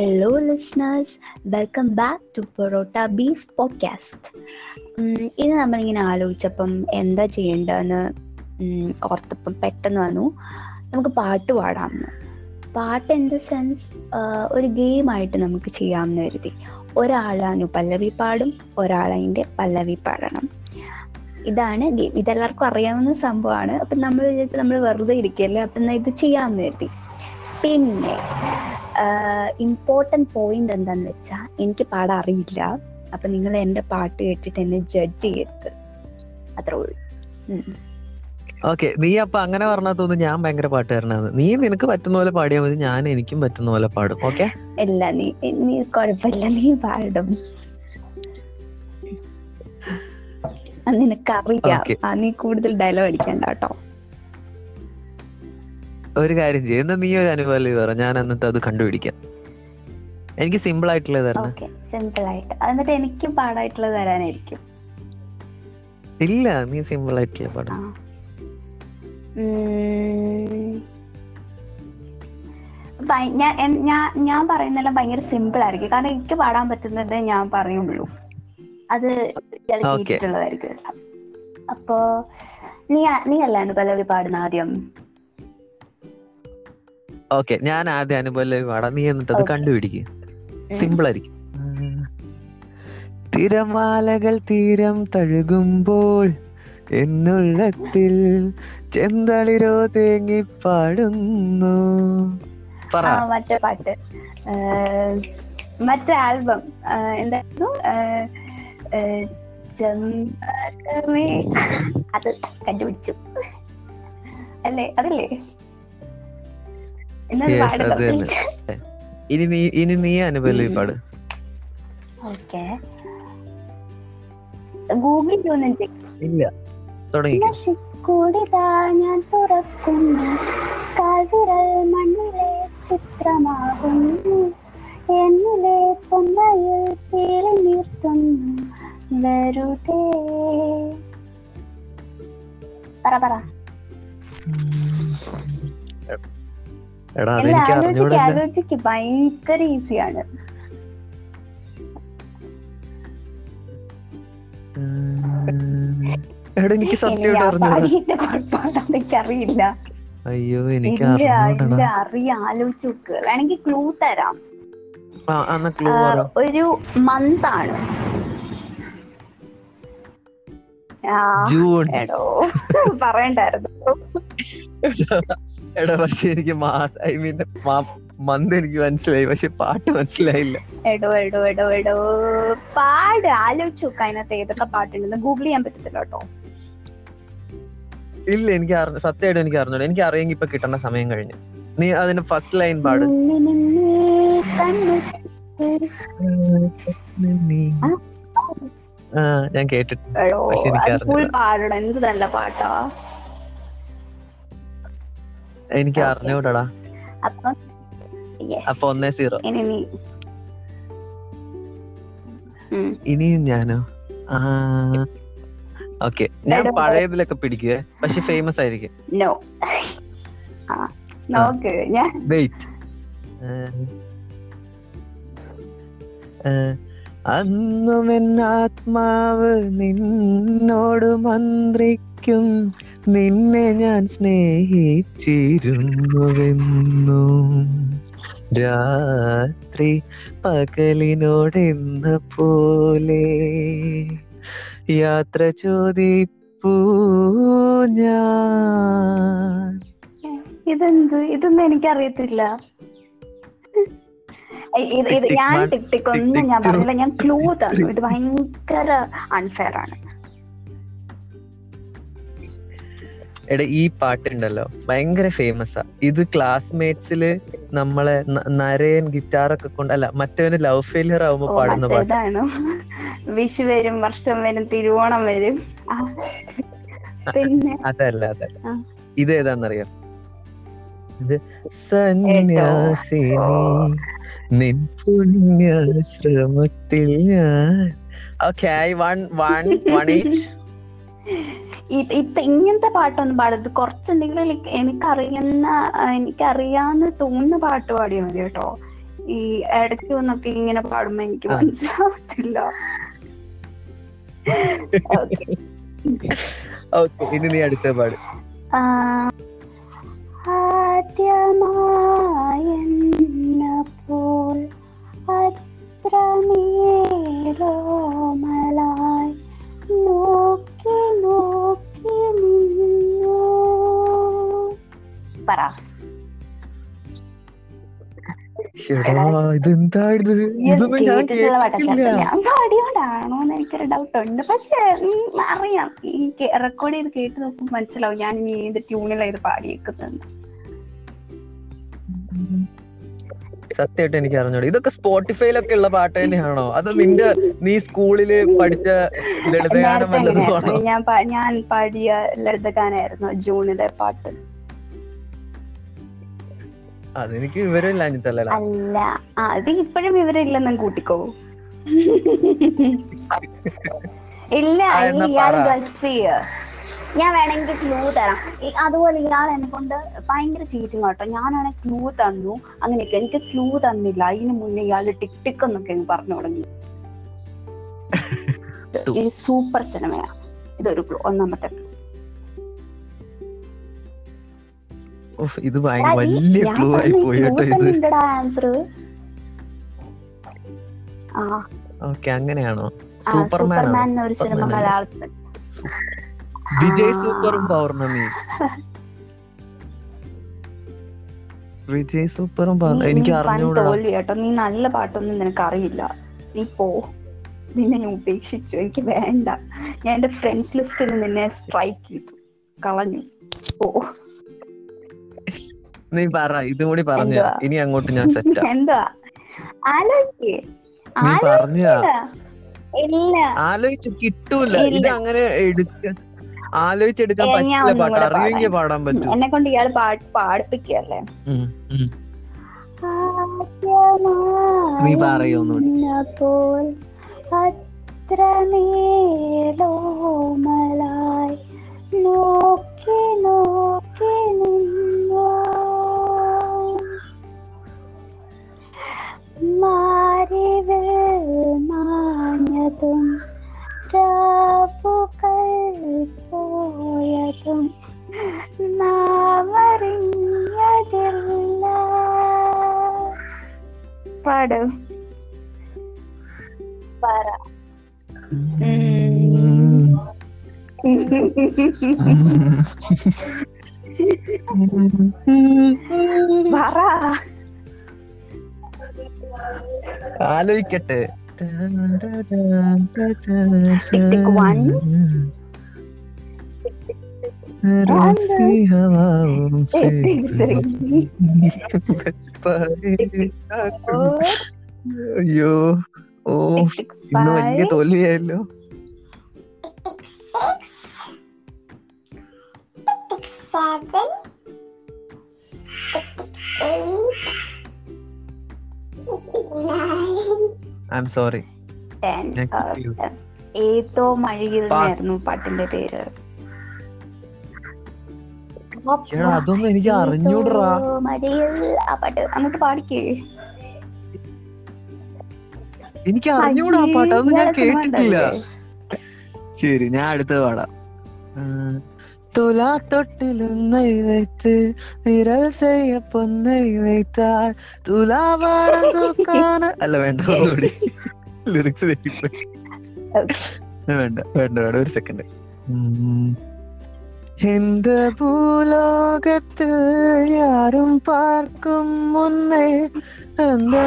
Hello, listeners welcome back to parotta beef podcast ഇത് നമ്മളിങ്ങനെ ആലോചിച്ചപ്പം എന്താ ചെയ്യേണ്ടതെന്ന് ഓർത്തപ്പം പെട്ടെന്ന് വന്നു. നമുക്ക് പാട്ട് പാടാമെന്ന് പാട്ട് ഇൻ ദ സെൻസ് ഒരു ഗെയിമായിട്ട് നമുക്ക് ചെയ്യാമെന്ന് കരുതി. ഒരാൾ പല്ലവി പാടും ഒരാൾ അതിന്റെ പല്ലവി പാടണം. ഇതാണ് ഗെയിം. ഇതെല്ലാവർക്കും അറിയാവുന്ന സംഭവമാണ്. അപ്പം നമ്മൾ വിചാരിച്ചു നമ്മൾ വെറുതെ ഇരിക്കുകയല്ലേ അപ്പം ഇത് ചെയ്യാമെന്ന് കരുതി. പിന്നെ ഇമ്പോർട്ടന്റ് പോയിന്റ് എന്താന്ന് വെച്ചാൽ എനിക്ക് പാടാൻ അറിയില്ല. അപ്പൊ നിങ്ങൾ എന്റെ പാട്ട് കേട്ടിട്ട് എന്നെ ജഡ്ജ് ചെയ്യരുത്. അത്രേ ഉള്ളൂ. ഓക്കെ നീ അപ്പൊ അങ്ങനെ പറഞ്ഞാൽ തോന്നുന്നു ഞാൻ ഭയങ്കര പാട്ടുകാരനാണ്. നീ നിനക്ക് പറ്റുന്ന പോലെ പാടിയാൽ മതി ഞാൻ എനിക്കും പറ്റുന്ന പോലെ പാടും. ഓക്കെ ഇല്ല നീ നീ കുഴപ്പമില്ല നീ പാടും. നിനക്കറിയാം. നീ കൂടുതൽ ഡയലോഗ് അടിക്കണ്ട കേട്ടോ. ഒരു കാര്യം ചെയ്യും. എന്നാ നീ ഒരു അനുഭവം പറ? ഞാൻ എന്നിട്ട് അത് കണ്ടുപിടിക്കാം. എനിക്ക് സിമ്പിൾ ആയിട്ടുള്ളത് തരണം. സിമ്പിൾ ആയിട്ട്. എന്നിട്ട് എനിക്ക് പാടായിട്ടുള്ളത് തരാനായിരിക്കും. ഇല്ല നീ സിമ്പിൾ ആയിട്ടുള്ള പാടാ. ഞാൻ ഞാൻ പറയുന്നതെല്ലാം ഭയങ്കര സിമ്പിൾ ആയിരിക്കും. കാരണം എനിക്ക് പാടാൻ പറ്റുന്നത് ഞാൻ പറയുള്ളൂ. അത് കേട്ടിട്ടുള്ളതായിരിക്കും അപ്പോ നീ നീ അല്ലാണ്ട് പലവി പാടുന്ന ആദ്യം? ഓക്കെ ഞാൻ ആദ്യം അനുഭവം വട നീ എന്നിട്ട് അത് കണ്ടുപിടിക്കും. കണ്ടുപിടിക്കുക സിമ്പിൾ ആയിരിക്കും. തിരമാലകൾ തീരം തഴുകുമ്പോൾ എന്നുള്ളത്തിൽ ചെന്തളിരോ തേങ്ങി പാടുന്നു മറ്റേ പാട്ട്. മറ്റേ ആൽബം. എന്തായിരുന്നു? അത് കണ്ടുപിടിച്ചു. അല്ലേ? അതല്ലേ? ഇനി നീ ഇനി നീ. പാട്. ഓക്കെ. ഗൂഗിൾ ചെയ്യുന്നുണ്ട് ഇല്ല? ഞാൻ തുറക്കുന്നു. കാൽവിരൽ മണ്ണിലെ ചിത്രമാകുന്നു. എന്നിലെ പൊന്നയിൽ പേരി നിർത്തുന്നു. വെറുതെ. പറ പറ. എടാ അതെനിക്ക് അറിഞ്ഞൂടെ ഭയങ്കര ഈസിയാണ്. എടാ എനിക്ക് സത്യം പാടിയിട്ട് അയ്യോ എനിക്ക് വേണമെങ്കിൽ ക്ലൂ തരാം. ഒരു മന്ത് ആണ് പറയണ്ടായിരുന്നു. എടാ പക്ഷെ എനിക്ക് ഐ മീൻ മന്ത് എനിക്ക് മനസ്സിലായി പക്ഷെ പാട്ട് മനസ്സിലായില്ല. എടോ എടോ എടോ എടോ. പാട് ആലോചിച്ചു അതിനകത്ത് ഏതൊക്കെ പാട്ടുണ്ടെന്ന്. ഗൂഗിൾ ചെയ്യാൻ പറ്റത്തില്ല കേട്ടോ. ഇല്ല എനിക്ക് അറിഞ്ഞു സത്യമായിട്ട് എനിക്ക് അറിഞ്ഞു എനിക്ക് അറിയെങ്കിൽ ഇപ്പൊ കിട്ടേണ്ട സമയം കഴിഞ്ഞു. നീ അതിന്റെ ഫസ്റ്റ് ലൈൻ പാട്. ഞാൻ കേട്ടിട്ട് എടോ പക്ഷെ എനിക്ക് അറിഞ്ഞു. പാടണം എന്ത് നല്ല പാട്ടാ. എനിക്ക് Okay. അറിഞ്ഞൂടാ അപ്പം ഒന്നേ സീറോ. ഇനി ഞാനോ? ഓക്കെ. ഞാൻ പഴയതിലൊക്കെ പിടിക്കുക പക്ഷെ ഫേമസ് ആയിരിക്കും. വെയിറ്റ് അന്നും എന്നാത്മാവ് നിന്നോട് മന്ത്രിക്കും നിന്നെ ഞാൻ സ്നേഹിച്ചിരുന്നുവെന്നു. രാത്രി പകലിനോടെന്ന പോലെ യാത്ര ചോദിപ്പൂ ഞാൻ. ഇതെന്ത്? ഇതൊന്നും എനിക്കറിയത്തില്ല. ഇത് ഞാൻ ടിക് ടിക് ടിക് ഒന്നും ഞാൻ പറഞ്ഞില്ല. ഞാൻ ക്ലൂ തന്നു. ഇത് ഭയങ്കര അൺഫെയർ ആണ്. എടാ ഈ പാട്ടുണ്ടല്ലോ. ഭയങ്കര ഫേമസ് ആ. ഇത് ക്ലാസ്മേറ്റ്സിൽ നമ്മളെ നരയൻ ഗിറ്റാറൊക്കെ കൊണ്ട് അല്ല മറ്റവന് ലവ് ഫെയിലിയർ ആവുമ്പോ പാടുന്ന പാട്ടാണ് വിഷു വരും വർഷം വരും തിരുവോണം വരും. പിന്നെ? അതല്ല അതല്ല. ആ. ഇത് ഏതാന്നറിയാം? ഇത് സന്യാസിനി നിൻ പുണ്യാശ്രമത്തിൽ ഞാൻ. Okay I one one one each ഇത് ഇങ്ങനത്തെ പാട്ടൊന്നും പാടരുത് കുറച്ചെന്തെങ്കിലും എനിക്കറിയുന്ന എനിക്കറിയാന്ന് തോന്നുന്ന പാട്ട് പാടിയാൽ മതി കേട്ടോ. ഈ ഇടയ്ക്ക് ഒന്നൊക്കെ ഇങ്ങനെ പാടുമ്പോ എനിക്ക്. മനസ്സിലാവത്തില്ല. ഇനി നീ അടുത്ത പാട്. ആദ്യമായെന്നപ്പോൾ പാടിയോണ്ടാണോ എന്ന് എനിക്കൊരു ഡൗട്ട് ഉണ്ട്. പക്ഷെ അറിയാം. ഈ റെക്കോർഡ് ചെയ്ത് കേട്ട് നോക്കുമ്പോൾ മനസ്സിലാവും ഞാൻ ഇനി ഏത് ട്യൂണിലാണ് ഇത് പാടിയേക്കുന്നത് സത്യമായിട്ട് എനിക്ക് അറിഞ്ഞൂടെ. ഇതൊക്കെ സ്പോട്ടിഫൈയിലൊക്കെ ഉള്ള പാട്ട് തന്നെയാണോ? അത് നിന്റെ നീ സ്കൂളിൽ പഠിച്ച ലളിതഗാനം നേരത്തെ വല്ലതും അങ്ങനെയായിരുന്നു. ആണോ ഞാൻ ഞാൻ പാടിയ ലളിതഗാനായിരുന്നു ജൂണിലെ പാട്ട്. അതെനിക്ക് വിവരമില്ല അഞ്ഞിത്തല്ല അല്ല? അത് ഇപ്പോഴും വിവരമില്ലെന്നും കൂട്ടിക്കോ ഇല്ല ഇയാൾ ഗൾഫ് ഞാൻ വേണമെങ്കിൽ ക്ലൂ തരാം. അതുപോലെ ഇയാൾ എന്നെ കൊണ്ട് ഭയങ്കര ചീറ്റിംഗ് കേട്ടോ ഞാനാണെങ്കിൽ ക്ലൂ തന്നു. അങ്ങനെയൊക്കെ. എനിക്ക് ക്ലൂ തന്നില്ല. അതിന് മുന്നേ ഇയാൾ ടിക് ടിക് എന്നൊക്കെ പറഞ്ഞു തുടങ്ങി. ഇത് സൂപ്പർ സിനിമയാ ഇതൊരു ക്ലൂ ഒന്നാമത്തെ clue. ഇത് വലിയ ക്ലൂ ആയി പോയി കേട്ടോ ഇത്. ഓക്കെ അങ്ങനെയാണോ? സൂപ്പർമാൻ ഒരു സിനിമ? മലയാളത്തിൽ വിജയ്. സൂപ്പറും പൗർണമി വിജയ് സൂപ്പറും എനിക്ക് കേട്ടോ. നീ നല്ല പാട്ടൊന്നും നിനക്ക് അറിയില്ല നീ പോ. നിന്നെ ഞാൻ ഉപേക്ഷിച്ചു. എനിക്ക് വേണ്ട. ഞാൻ എന്റെ ഫ്രണ്ട്സ് ലിസ്റ്റിൽ നിന്നെ സ്ട്രൈക്ക് ചെയ്തു. കളഞ്ഞു. പോ. നീ പറ ഇതും കൂടി പറഞ്ഞു ഇനി അങ്ങോട്ട് ഞാൻ സെറ്റ് എന്തുവാ ആലോചിക്ക്. നീ പറഞ്ഞ ആലോചിച്ച് കിട്ടൂല. ഇത് അങ്ങനെ എടുക്ക ആലോചിച്ചെടുക്കാൻ പറ്റില്ല പാട്ട്. അറിയുമെങ്കിൽ പാടാൻ പറ്റും. എന്നെ കൊണ്ട് ഇയാൾ പാടിപ്പിക്കല്ലേ. നീ പറയൂ ഒന്നുകൂടി. പോൽ അത്രമേലോമലായി parah. Hmm. parah. ആലോചിക്കട്ടെ. ഓ ഇന്ന് വലിയ. തോൽവിയായല്ലോ. Sorry Uh? ഏതോ മഴയിൽ പാട്ടിന്റെ പേര്. അതൊന്നും എനിക്ക് അറിഞ്ഞൂടാ. മഴയിൽ ആ പാട്ട് അങ്ങോട്ട് പാടിക്കേ. എനിക്ക് അറിഞ്ഞൂടാ ആ പാട്ട്. അതൊന്നും ഞാൻ കേട്ടിട്ടില്ല. ശരി ഞാൻ അടുത്ത പാടാം. തുലാത്തൊട്ടിലും നെയ്വെയ്ത്ത് അല്ല വേണ്ട ലിറിക്സ് വേണ്ട വേണ്ട വേണ്ട ഒരു സെക്കൻഡ് എന്ത് ഭൂലോകത്ത് യാരും പാർക്കും മുന്നേ എന്താ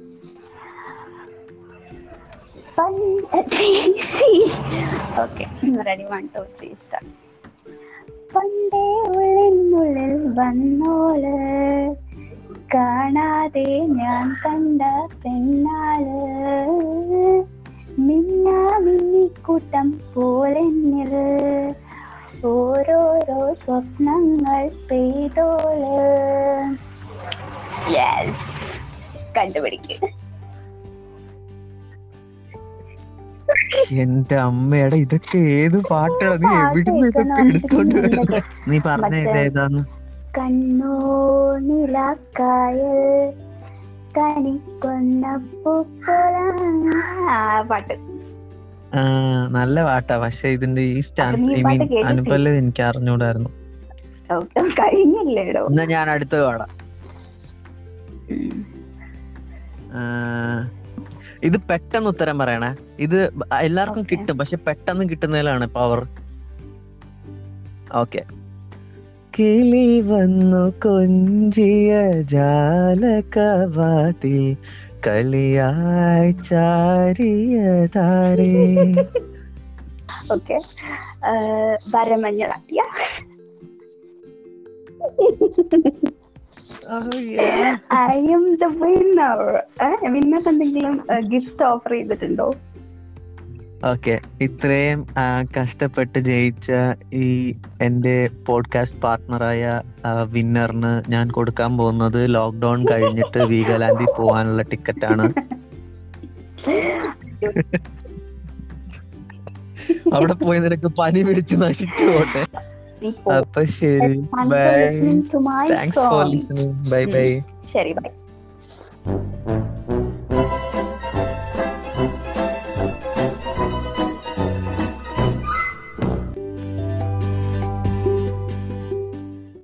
okay ready, one, two, three, start. പണ്ടേ ഉള്ളിനുള്ളിൽ വന്നോൾ. കാണാതെ ഞാൻ കണ്ട പെണ്ണാൾ. മിന്നാ മിന്നിക്കൂട്ടം പോലെന്നിൽ. ഓരോരോ സ്വപ്നങ്ങൾ പെയ്തോൾ. യെസ് കണ്ടുപിടിക്കുക എന്റെ അമ്മയുടെ ഇതൊക്കെ ഏത് പാട്ടാണ്? നീ എവിടുന്ന് ഇതൊക്കെ എടുത്തോണ്ട് നീ പറഞ്ഞ ഇതേതാന്ന്? കണ്ണോ നിലാക്കായൽ പാട്ട്. നല്ല പാട്ടാ. പക്ഷെ ഇതിന്റെ ഈ സ്റ്റാൻസ് ഐ മീൻ എനിക്ക് അറിഞ്ഞൂടായിരുന്നു. കഴിഞ്ഞല്ലേടോ എന്നാ ഞാൻ അടുത്ത് പാടാം. ഇത് പെട്ടെന്ന് ഉത്തരം പറയണേ. ഇത് എല്ലാവർക്കും കിട്ടും. പക്ഷെ പെട്ടെന്ന് കിട്ടുന്നതിലാണ് പവർ ഓക്കെ കിളി വന്നു കൊഞ്ചിയ ജാലകവാതിൽ കളിയായി ചാരിയതാരേ okay വരമഞ്ഞളാട്ടിയ I am the winner winner എന്തെങ്കിലും ഗിഫ്റ്റ് ഓഫർ ചെയ്തിട്ടുണ്ടോ? ഓക്കെ ഇത്രയും കഷ്ടപ്പെട്ട് ജയിച്ച ഈ എന്റെ പോഡ്കാസ്റ്റ് പാർട്ട്ണറായ വിന്നറിന് ഞാൻ കൊടുക്കാൻ പോകുന്നത് ലോക്ക്ഡൌൺ കഴിഞ്ഞിട്ട് വീഗലാൻഡിൽ പോകാനുള്ള ആണ്. അവിടെ പോയി നിനക്ക് പനി പിടിച്ച് നശിച്ചു പോട്ടെ. നീ പോ. അപ്പൊ ശരി Thanks for bye listening to my thanks for song. Listening bye bye ശരി ബൈ